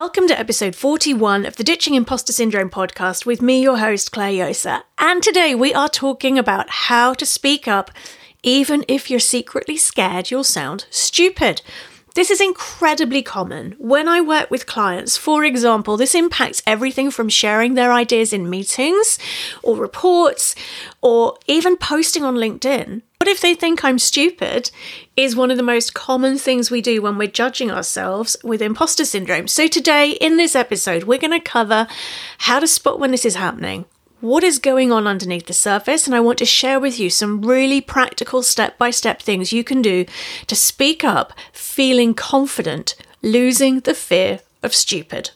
Welcome to episode 41 of the Ditching Imposter Syndrome podcast with me, your host, Clare Josa. And today we are talking about how to speak up even if you're secretly scared you'll sound stupid. This is incredibly common. When I work with clients, for example, this impacts everything from sharing their ideas in meetings or reports or even posting on LinkedIn. What if they think I'm stupid? Is one of the most common things we do when we're judging ourselves with imposter syndrome. So, today in this episode, we're going to cover how to spot when this is happening, what is going on underneath the surface, and I want to share with you some really practical step by step things you can do to speak up, feeling confident, losing the fear of stupid.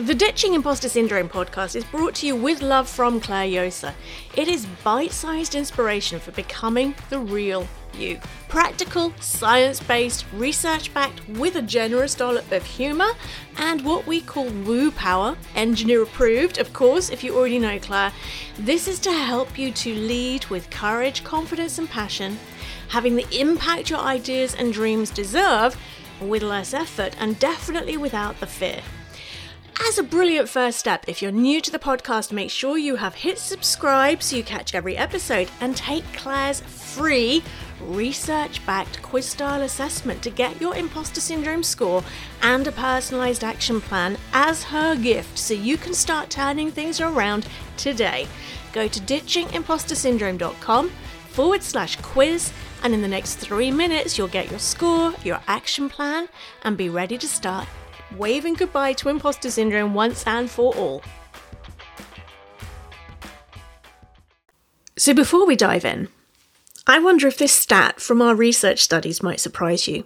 The Ditching Imposter Syndrome podcast is brought to you with love from Clare Josa. It is bite sized inspiration for becoming the real you. Practical, science based, research backed with a generous dollop of humour and what we call woo power, engineer approved, of course, if you already know Clare. This is to help you to lead with courage, confidence, and passion, having the impact your ideas and dreams deserve with less effort and definitely without the fear. As a brilliant first step, if you're new to the podcast, make sure you have hit subscribe so you catch every episode and take Clare's free research backed quiz style assessment to get your imposter syndrome score and a personalized action plan as her gift so you can start turning things around today. Go to ditchingimpostersyndrome.com forward slash quiz, and in the next three minutes, you'll get your score, your action plan, and be ready to start waving goodbye to imposter syndrome once and for all. So, before we dive in, I wonder if this stat from our research studies might surprise you.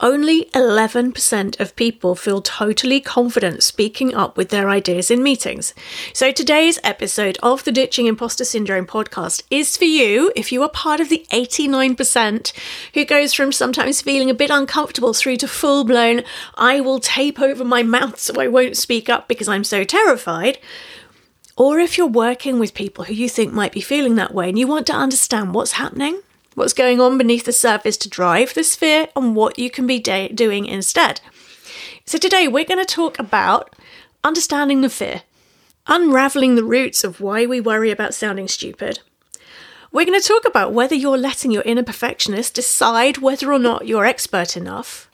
Only 11% of people feel totally confident speaking up with their ideas in meetings. So, today's episode of the Ditching Imposter Syndrome podcast is for you if you are part of the 89% who goes from sometimes feeling a bit uncomfortable through to full blown, I will tape over my mouth so I won't speak up because I'm so terrified. Or if you're working with people who you think might be feeling that way and you want to understand what's happening what's going on beneath the surface to drive this fear, and what you can be da- doing instead. So, today we're going to talk about understanding the fear, unraveling the roots of why we worry about sounding stupid. We're going to talk about whether you're letting your inner perfectionist decide whether or not you're expert enough,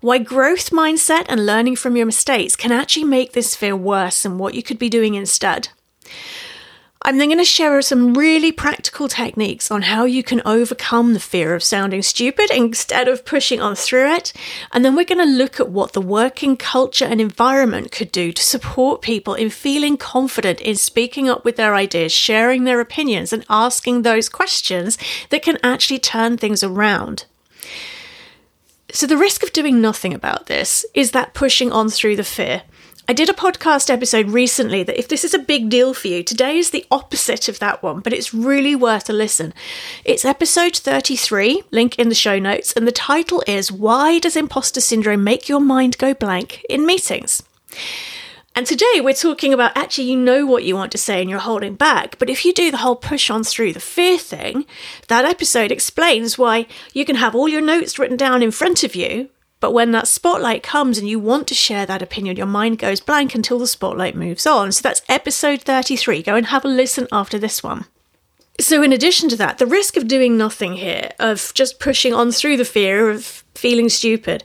why growth mindset and learning from your mistakes can actually make this fear worse and what you could be doing instead. I'm then going to share some really practical techniques on how you can overcome the fear of sounding stupid instead of pushing on through it. And then we're going to look at what the working culture and environment could do to support people in feeling confident in speaking up with their ideas, sharing their opinions, and asking those questions that can actually turn things around. So, the risk of doing nothing about this is that pushing on through the fear. I did a podcast episode recently that if this is a big deal for you, today is the opposite of that one, but it's really worth a listen. It's episode 33, link in the show notes, and the title is Why Does Imposter Syndrome Make Your Mind Go Blank in Meetings? And today we're talking about actually, you know what you want to say and you're holding back. But if you do the whole push on through the fear thing, that episode explains why you can have all your notes written down in front of you, but when that spotlight comes and you want to share that opinion, your mind goes blank until the spotlight moves on. So that's episode 33. Go and have a listen after this one. So, in addition to that, the risk of doing nothing here, of just pushing on through the fear of feeling stupid,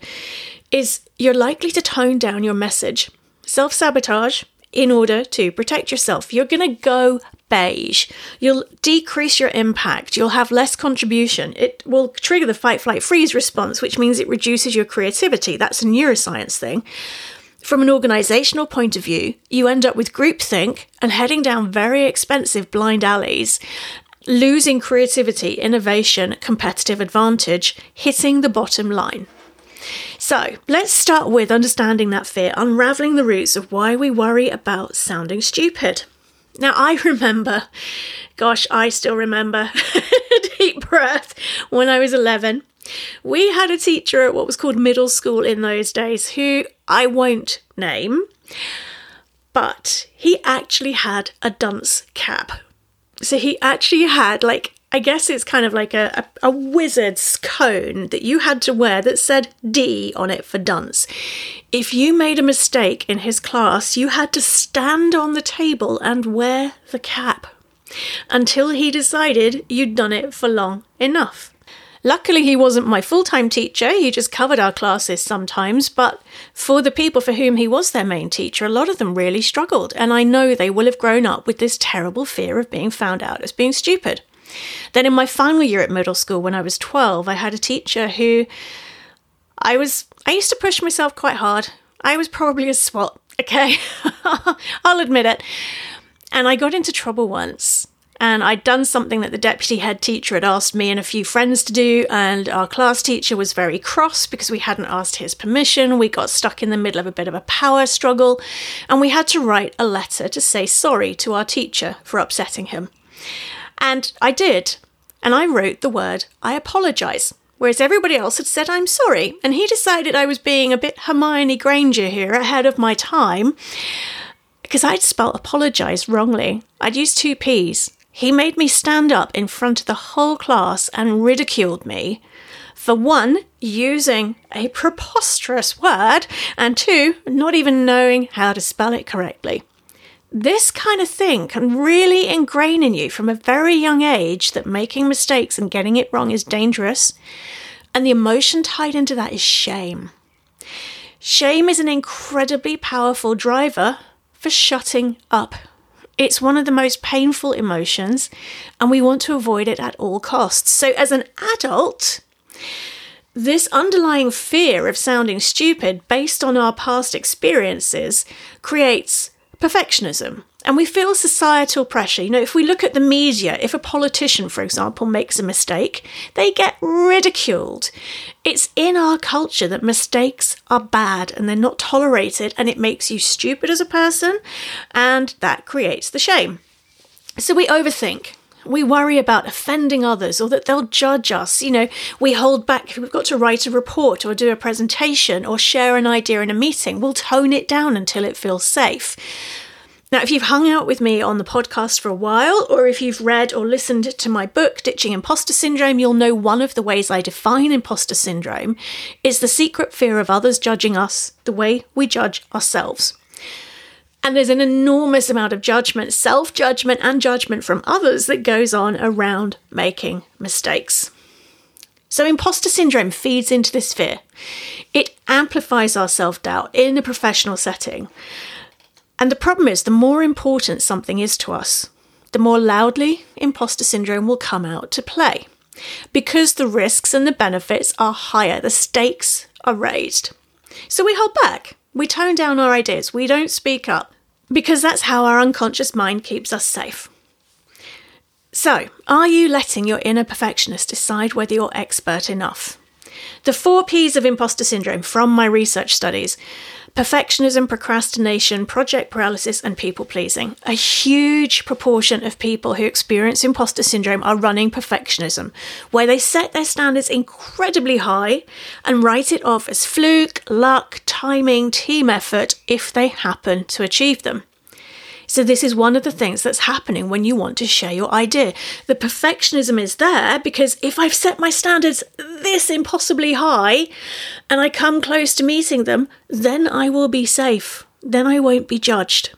is you're likely to tone down your message. Self sabotage in order to protect yourself. You're going to go beige. You'll decrease your impact. You'll have less contribution. It will trigger the fight, flight, freeze response, which means it reduces your creativity. That's a neuroscience thing. From an organizational point of view, you end up with groupthink and heading down very expensive blind alleys, losing creativity, innovation, competitive advantage, hitting the bottom line. So, let's start with understanding that fear, unraveling the roots of why we worry about sounding stupid. Now, I remember, gosh, I still remember, deep breath, when I was 11. We had a teacher at what was called middle school in those days who I won't name, but he actually had a dunce cap. So he actually had like I guess it's kind of like a, a, a, wizard's cone that you had to wear that said D on it for dunce. If you made a mistake in his class, you had to stand on the table and wear the cap until he decided you'd done it for long enough. Luckily, he wasn't my full time teacher, he just covered our classes sometimes, but for the people for whom he was their main teacher, a lot of them really struggled, and I know they will have grown up with this terrible fear of being found out as being stupid. Then in my final year at middle school, when I was 12, I had a teacher who I was, I used to push myself quite hard. I was probably a swot, okay? I'll admit it. And I got into trouble once. And I'd done something that the deputy head teacher had asked me and a few friends to do, and our class teacher was very cross because we hadn't asked his permission. We got stuck in the middle of a bit of a power struggle, and we had to write a letter to say sorry to our teacher for upsetting him. And I did. And I wrote the word, I apologise. Whereas everybody else had said, I'm sorry. And he decided I was being a bit Hermione Granger here, ahead of my time, because I'd spelt apologise wrongly. I'd used two P's. He made me stand up in front of the whole class and ridiculed me for one, using a preposterous word, and two, not even knowing how to spell it correctly. This kind of thing can really ingrain in you from a very young age that making mistakes and getting it wrong is dangerous. And the emotion tied into that is shame. Shame is an incredibly powerful driver for shutting up. It's one of the most painful emotions, and we want to avoid it at all costs. So, as an adult, this underlying fear of sounding stupid based on our past experiences creates perfectionism. And we feel societal pressure. You know, if we look at the media, if a politician, for example, makes a mistake, they get ridiculed. It's in our culture that mistakes are bad and they're not tolerated, and it makes you stupid as a person, and that creates the shame. So we overthink. We worry about offending others or that they'll judge us. You know, we hold back we've got to write a report or do a presentation or share an idea in a meeting. We'll tone it down until it feels safe. Now, if you've hung out with me on the podcast for a while, or if you've read or listened to my book, Ditching Imposter Syndrome, you'll know one of the ways I define imposter syndrome is the secret fear of others judging us the way we judge ourselves. And there's an enormous amount of judgment, self judgment, and judgment from others that goes on around making mistakes. So, imposter syndrome feeds into this fear. It amplifies our self doubt in a professional setting. And the problem is, the more important something is to us, the more loudly imposter syndrome will come out to play. Because the risks and the benefits are higher, the stakes are raised. So we hold back, we tone down our ideas, we don't speak up, because that's how our unconscious mind keeps us safe. So, are you letting your inner perfectionist decide whether you're expert enough? The four P's of imposter syndrome from my research studies perfectionism, procrastination, project paralysis, and people pleasing. A huge proportion of people who experience imposter syndrome are running perfectionism, where they set their standards incredibly high and write it off as fluke, luck, timing, team effort if they happen to achieve them. So, this is one of the things that's happening when you want to share your idea. The perfectionism is there because if I've set my standards this impossibly high and I come close to meeting them, then I will be safe. Then I won't be judged.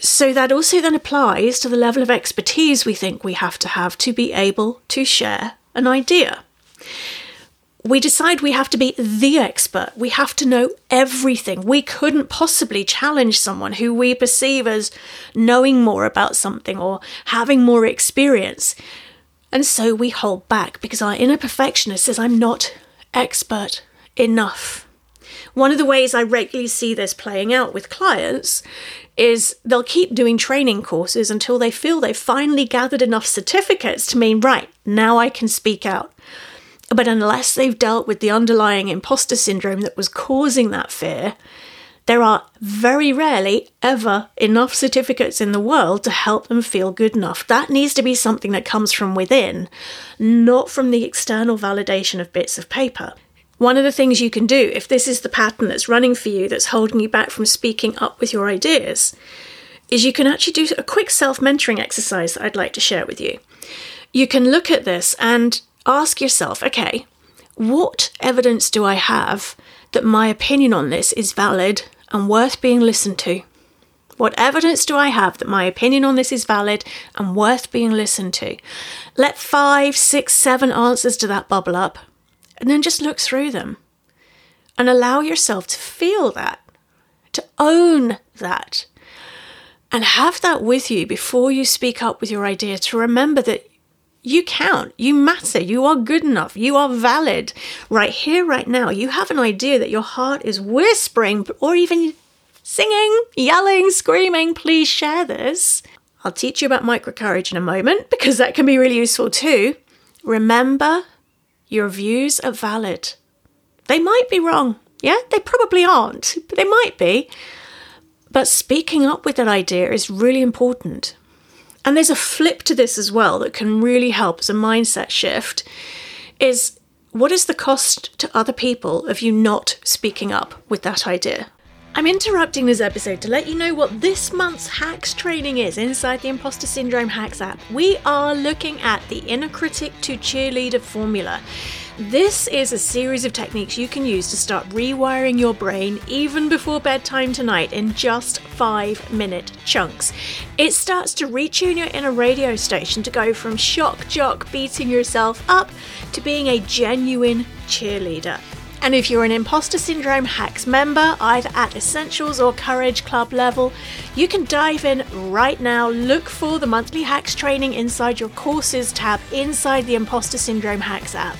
So, that also then applies to the level of expertise we think we have to have to be able to share an idea we decide we have to be the expert. We have to know everything. We couldn't possibly challenge someone who we perceive as knowing more about something or having more experience. And so we hold back because our inner perfectionist says, I'm not expert enough. One of the ways I regularly see this playing out with clients is they'll keep doing training courses until they feel they've finally gathered enough certificates to mean, right, now I can speak out. But unless they've dealt with the underlying imposter syndrome that was causing that fear, there are very rarely ever enough certificates in the world to help them feel good enough. That needs to be something that comes from within, not from the external validation of bits of paper. One of the things you can do, if this is the pattern that's running for you, that's holding you back from speaking up with your ideas, is you can actually do a quick self mentoring exercise that I'd like to share with you you can look at this and ask yourself okay, what evidence do I have that my opinion on this is valid and worth being listened to? What evidence do I have that my opinion on this is valid and worth being listened to? Let five, six, seven answers to that bubble up, and then just look through them and allow yourself to feel that, to own that, and have that with you before you speak up with your idea to remember that you count, you matter, you are good enough, you are valid. Right here, right now, you have an idea that your heart is whispering or even singing, yelling, screaming, please share this. I'll teach you about micro courage in a moment because that can be really useful too. Remember, your views are valid. They might be wrong. Yeah, they probably aren't, but they might be. But speaking up with that idea is really important. And there's a flip to this as well that can really help as a mindset shift is what is the cost to other people of you not speaking up with that idea? I'm interrupting this episode to let you know what this month's hacks training is inside the Imposter Syndrome Hacks app. We are looking at the inner critic to cheerleader formula. This is a series of techniques you can use to start rewiring your brain even before bedtime tonight in just five minute chunks. It starts to retune your inner radio station to go from shock jock beating yourself up to being a genuine cheerleader. And if you're an Imposter Syndrome Hacks member, either at Essentials or Courage Club level, you can dive in right now. Look for the monthly hacks training inside your courses tab inside the Imposter Syndrome Hacks app.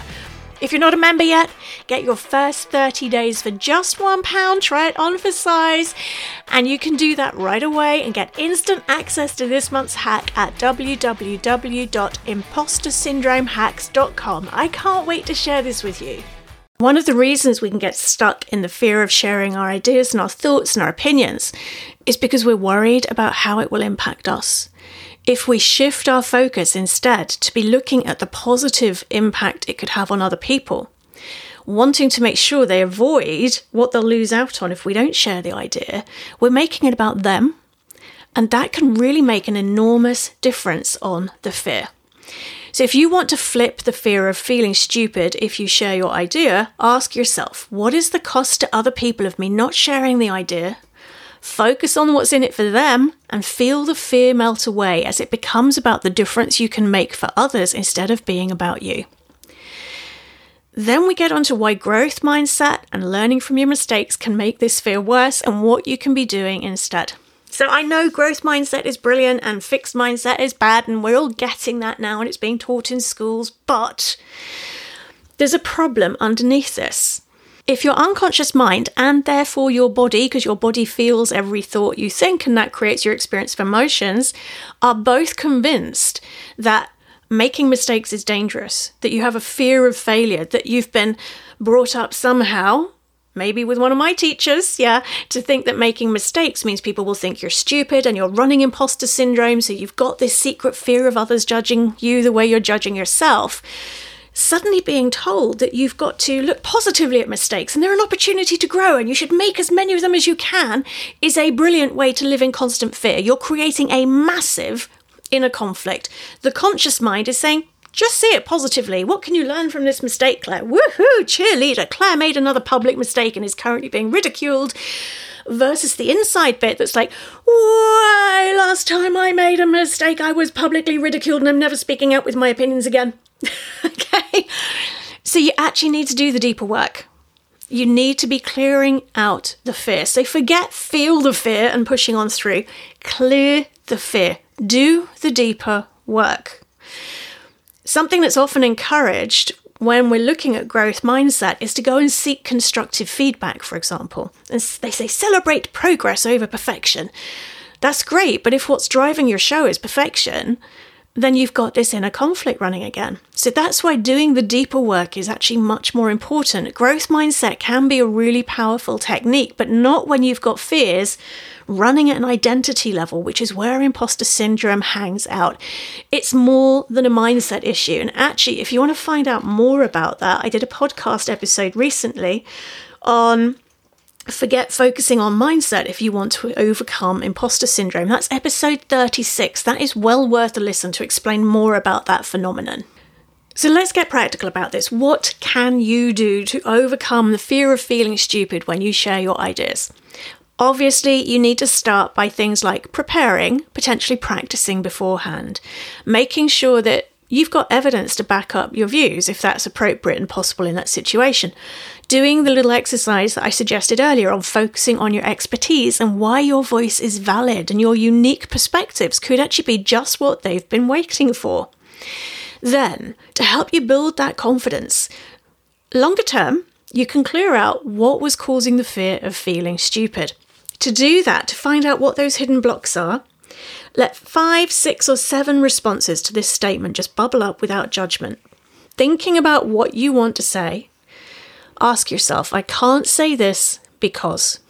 If you're not a member yet, get your first 30 days for just £1. Try it on for size. And you can do that right away and get instant access to this month's hack at www.impostersyndromehacks.com. I can't wait to share this with you. One of the reasons we can get stuck in the fear of sharing our ideas and our thoughts and our opinions is because we're worried about how it will impact us. If we shift our focus instead to be looking at the positive impact it could have on other people, wanting to make sure they avoid what they'll lose out on if we don't share the idea, we're making it about them. And that can really make an enormous difference on the fear. So, if you want to flip the fear of feeling stupid if you share your idea, ask yourself what is the cost to other people of me not sharing the idea? Focus on what's in it for them and feel the fear melt away as it becomes about the difference you can make for others instead of being about you. Then we get onto why growth mindset and learning from your mistakes can make this fear worse and what you can be doing instead. So I know growth mindset is brilliant and fixed mindset is bad, and we're all getting that now and it's being taught in schools, but there's a problem underneath this. If your unconscious mind and therefore your body, because your body feels every thought you think and that creates your experience of emotions, are both convinced that making mistakes is dangerous, that you have a fear of failure, that you've been brought up somehow maybe with one of my teachers, yeah, to think that making mistakes means people will think you're stupid and you're running imposter syndrome, so you've got this secret fear of others judging you the way you're judging yourself. Suddenly being told that you've got to look positively at mistakes and they're an opportunity to grow and you should make as many of them as you can is a brilliant way to live in constant fear. You're creating a massive inner conflict. The conscious mind is saying, just see it positively. What can you learn from this mistake, Clare? Woohoo, cheerleader. Clare made another public mistake and is currently being ridiculed. Versus the inside bit that's like, why, last time I made a mistake, I was publicly ridiculed and I'm never speaking out with my opinions again. okay? So you actually need to do the deeper work. You need to be clearing out the fear. So forget feel the fear and pushing on through. Clear the fear. Do the deeper work. Something that's often encouraged when we're looking at growth mindset is to go and seek constructive feedback, for example. And they say celebrate progress over perfection. That's great, but if what's driving your show is perfection, then you've got this inner conflict running again. So that's why doing the deeper work is actually much more important. Growth mindset can be a really powerful technique, but not when you've got fears running at an identity level, which is where imposter syndrome hangs out. It's more than a mindset issue. And actually, if you want to find out more about that, I did a podcast episode recently on Forget focusing on mindset if you want to overcome imposter syndrome. That's episode 36. That is well worth a listen to explain more about that phenomenon. So let's get practical about this. What can you do to overcome the fear of feeling stupid when you share your ideas? Obviously, you need to start by things like preparing, potentially practicing beforehand, making sure that you've got evidence to back up your views if that's appropriate and possible in that situation. Doing the little exercise that I suggested earlier on focusing on your expertise and why your voice is valid and your unique perspectives could actually be just what they've been waiting for. Then, to help you build that confidence, longer term, you can clear out what was causing the fear of feeling stupid. To do that, to find out what those hidden blocks are, let five, six, or seven responses to this statement just bubble up without judgment. Thinking about what you want to say, ask yourself, I can't say this because.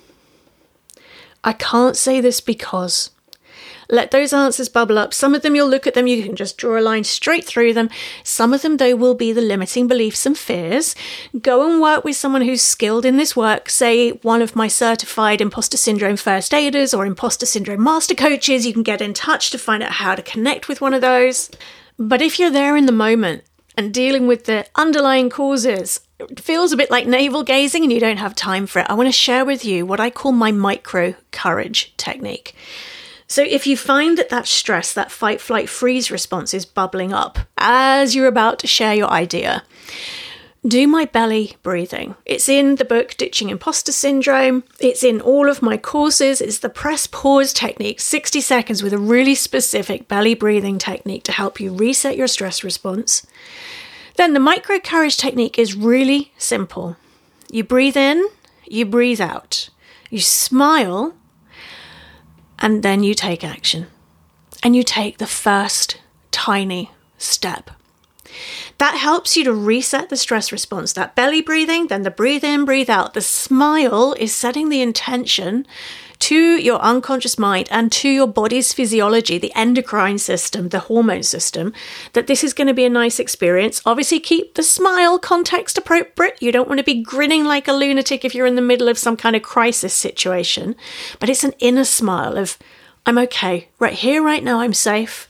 I can't say this because. Let those answers bubble up. Some of them you'll look at them, you can just draw a line straight through them. Some of them, though, will be the limiting beliefs and fears. Go and work with someone who's skilled in this work, say one of my certified imposter syndrome first aiders or imposter syndrome master coaches. You can get in touch to find out how to connect with one of those. But if you're there in the moment and dealing with the underlying causes, it feels a bit like navel gazing and you don't have time for it. I want to share with you what I call my micro courage technique. So, if you find that that stress, that fight, flight, freeze response is bubbling up as you're about to share your idea, do my belly breathing. It's in the book Ditching Imposter Syndrome. It's in all of my courses. It's the press pause technique, 60 seconds with a really specific belly breathing technique to help you reset your stress response. Then the micro courage technique is really simple. You breathe in, you breathe out. You smile and then you take action. And you take the first tiny step. That helps you to reset the stress response. That belly breathing, then the breathe in, breathe out. The smile is setting the intention to your unconscious mind and to your body's physiology, the endocrine system, the hormone system, that this is going to be a nice experience. Obviously, keep the smile context appropriate. You don't want to be grinning like a lunatic if you're in the middle of some kind of crisis situation, but it's an inner smile of, I'm okay. Right here, right now, I'm safe.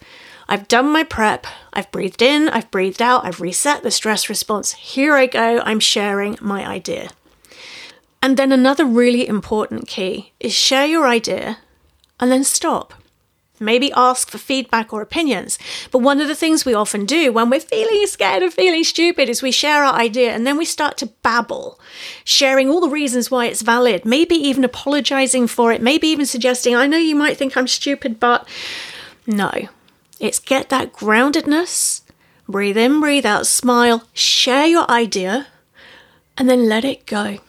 I've done my prep. I've breathed in, I've breathed out, I've reset the stress response. Here I go. I'm sharing my idea. And then another really important key is share your idea and then stop. Maybe ask for feedback or opinions. But one of the things we often do when we're feeling scared of feeling stupid is we share our idea and then we start to babble, sharing all the reasons why it's valid, maybe even apologizing for it, maybe even suggesting, I know you might think I'm stupid, but no. It's get that groundedness, breathe in, breathe out, smile, share your idea, and then let it go.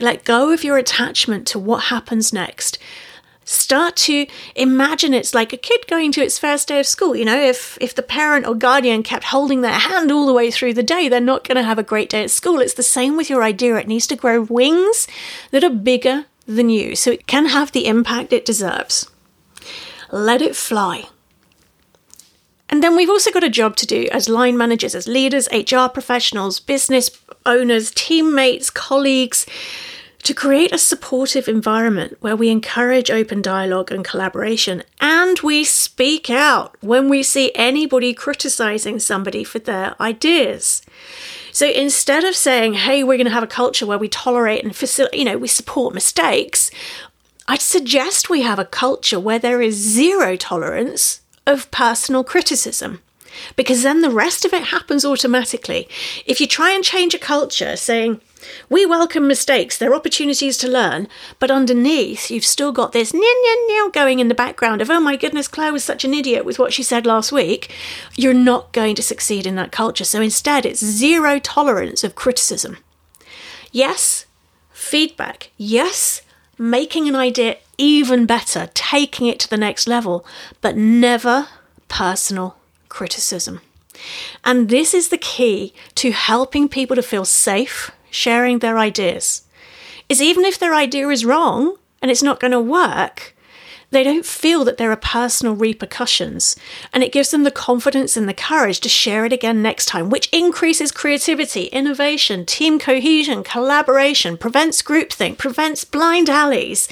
Let go of your attachment to what happens next. Start to imagine it's like a kid going to its first day of school. You know, if, if the parent or guardian kept holding their hand all the way through the day, they're not going to have a great day at school. It's the same with your idea. It needs to grow wings that are bigger than you so it can have the impact it deserves. Let it fly. And then we've also got a job to do as line managers, as leaders, HR professionals, business owners, teammates, colleagues, to create a supportive environment where we encourage open dialogue and collaboration and we speak out when we see anybody criticizing somebody for their ideas. So instead of saying, hey, we're going to have a culture where we tolerate and facilitate, you know, we support mistakes, I'd suggest we have a culture where there is zero tolerance of personal criticism because then the rest of it happens automatically. If you try and change a culture saying, we welcome mistakes, they're opportunities to learn, but underneath you've still got this nyan nyan going in the background of, oh my goodness, Clare was such an idiot with what she said last week, you're not going to succeed in that culture. So instead, it's zero tolerance of criticism. Yes, feedback. Yes, making an idea even better, taking it to the next level, but never personal criticism. And this is the key to helping people to feel safe sharing their ideas. Is even if their idea is wrong and it's not going to work, they don't feel that there are personal repercussions. And it gives them the confidence and the courage to share it again next time, which increases creativity, innovation, team cohesion, collaboration, prevents groupthink, prevents blind alleys,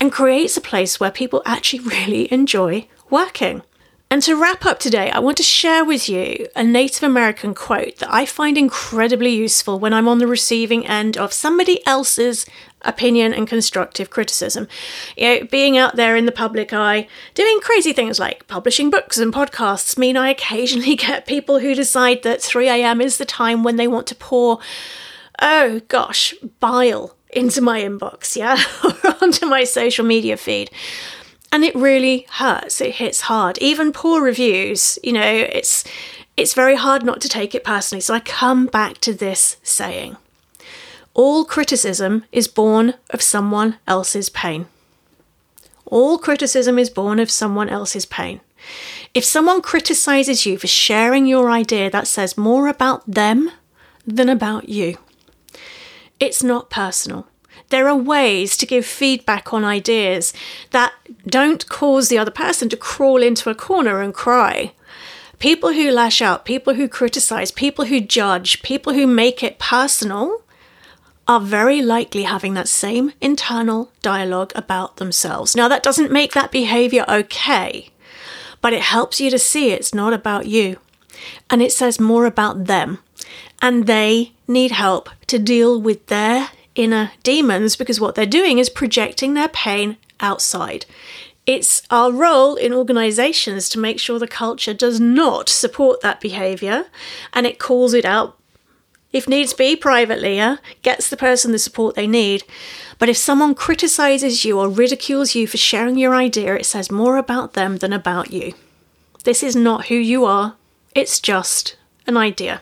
and creates a place where people actually really enjoy working. And to wrap up today, I want to share with you a Native American quote that I find incredibly useful when I'm on the receiving end of somebody else's opinion and constructive criticism. You know, being out there in the public eye, doing crazy things like publishing books and podcasts mean I occasionally get people who decide that 3 a.m. is the time when they want to pour, oh gosh, bile into my inbox, yeah, or onto my social media feed and it really hurts it hits hard even poor reviews you know it's it's very hard not to take it personally so i come back to this saying all criticism is born of someone else's pain. All criticism is born of someone else's pain. If someone criticizes you for sharing your idea that says more about them than about you it's not personal. There are ways to give feedback on ideas that don't cause the other person to crawl into a corner and cry. People who lash out, people who criticize, people who judge, people who make it personal are very likely having that same internal dialogue about themselves. Now, that doesn't make that behavior okay, but it helps you to see it's not about you. And it says more about them. And they need help to deal with their inner demons because what they're doing is projecting their pain outside. It's our role in organizations to make sure the culture does not support that behavior and it calls it out if needs be privately, yeah, gets the person the support they need. But if someone criticizes you or ridicules you for sharing your idea, it says more about them than about you. This is not who you are, it's just an idea.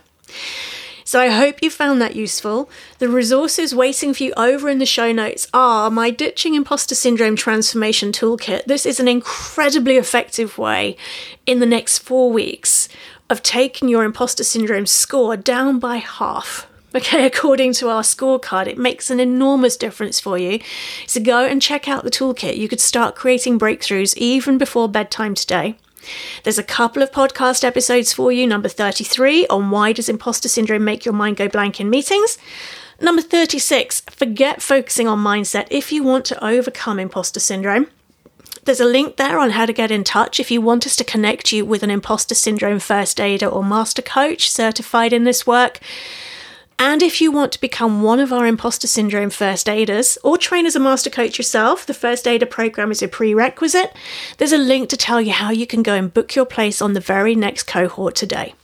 So I hope you found that useful. The resources waiting for you over in the show notes are my Ditching Imposter Syndrome Transformation Toolkit. This is an incredibly effective way in the next four weeks of taking your imposter syndrome score down by half. Okay, according to our scorecard, it makes an enormous difference for you. So go and check out the toolkit. You could start creating breakthroughs even before bedtime today. There's a couple of podcast episodes for you. Number 33 on why does imposter syndrome make your mind go blank in meetings? Number 36, forget focusing on mindset if you want to overcome imposter syndrome. There's a link there on how to get in touch if you want us to connect you with an imposter syndrome first aider or master coach certified in this work. And if you want to become one of our imposter syndrome first aiders or train as a master coach yourself, the first aider program is a prerequisite. There's a link to tell you how you can go and book your place on the very next cohort today.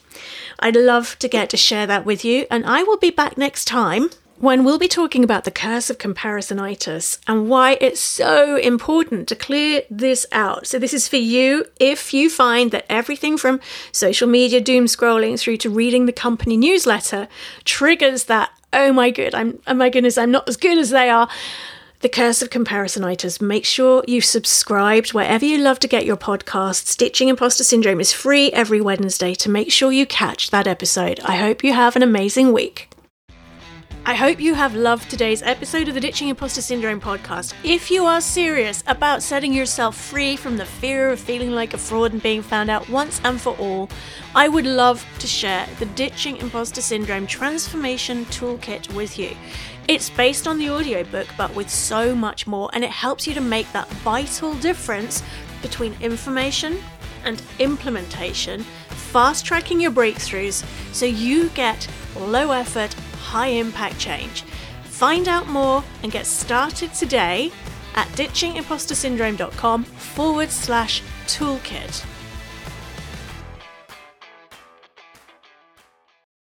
I'd love to get to share that with you, and I will be back next time when we'll be talking about the curse of comparisonitis and why it's so important to clear this out. So, this is for you if you find that everything from social media doom scrolling through to reading the company newsletter triggers that, oh my good, I'm oh my goodness, I'm not as good as they are. The Curse of Comparisonitis. Make sure you've subscribed wherever you love to get your podcasts. Ditching Imposter Syndrome is free every Wednesday to make sure you catch that episode. I hope you have an amazing week. I hope you have loved today's episode of the Ditching Imposter Syndrome podcast. If you are serious about setting yourself free from the fear of feeling like a fraud and being found out once and for all, I would love to share the Ditching Imposter Syndrome Transformation Toolkit with you. It's based on the audiobook, but with so much more, and it helps you to make that vital difference between information and implementation, fast tracking your breakthroughs so you get low effort high impact change. Find out more and get started today at ditchingimpostersyndrome.com forward slash toolkit.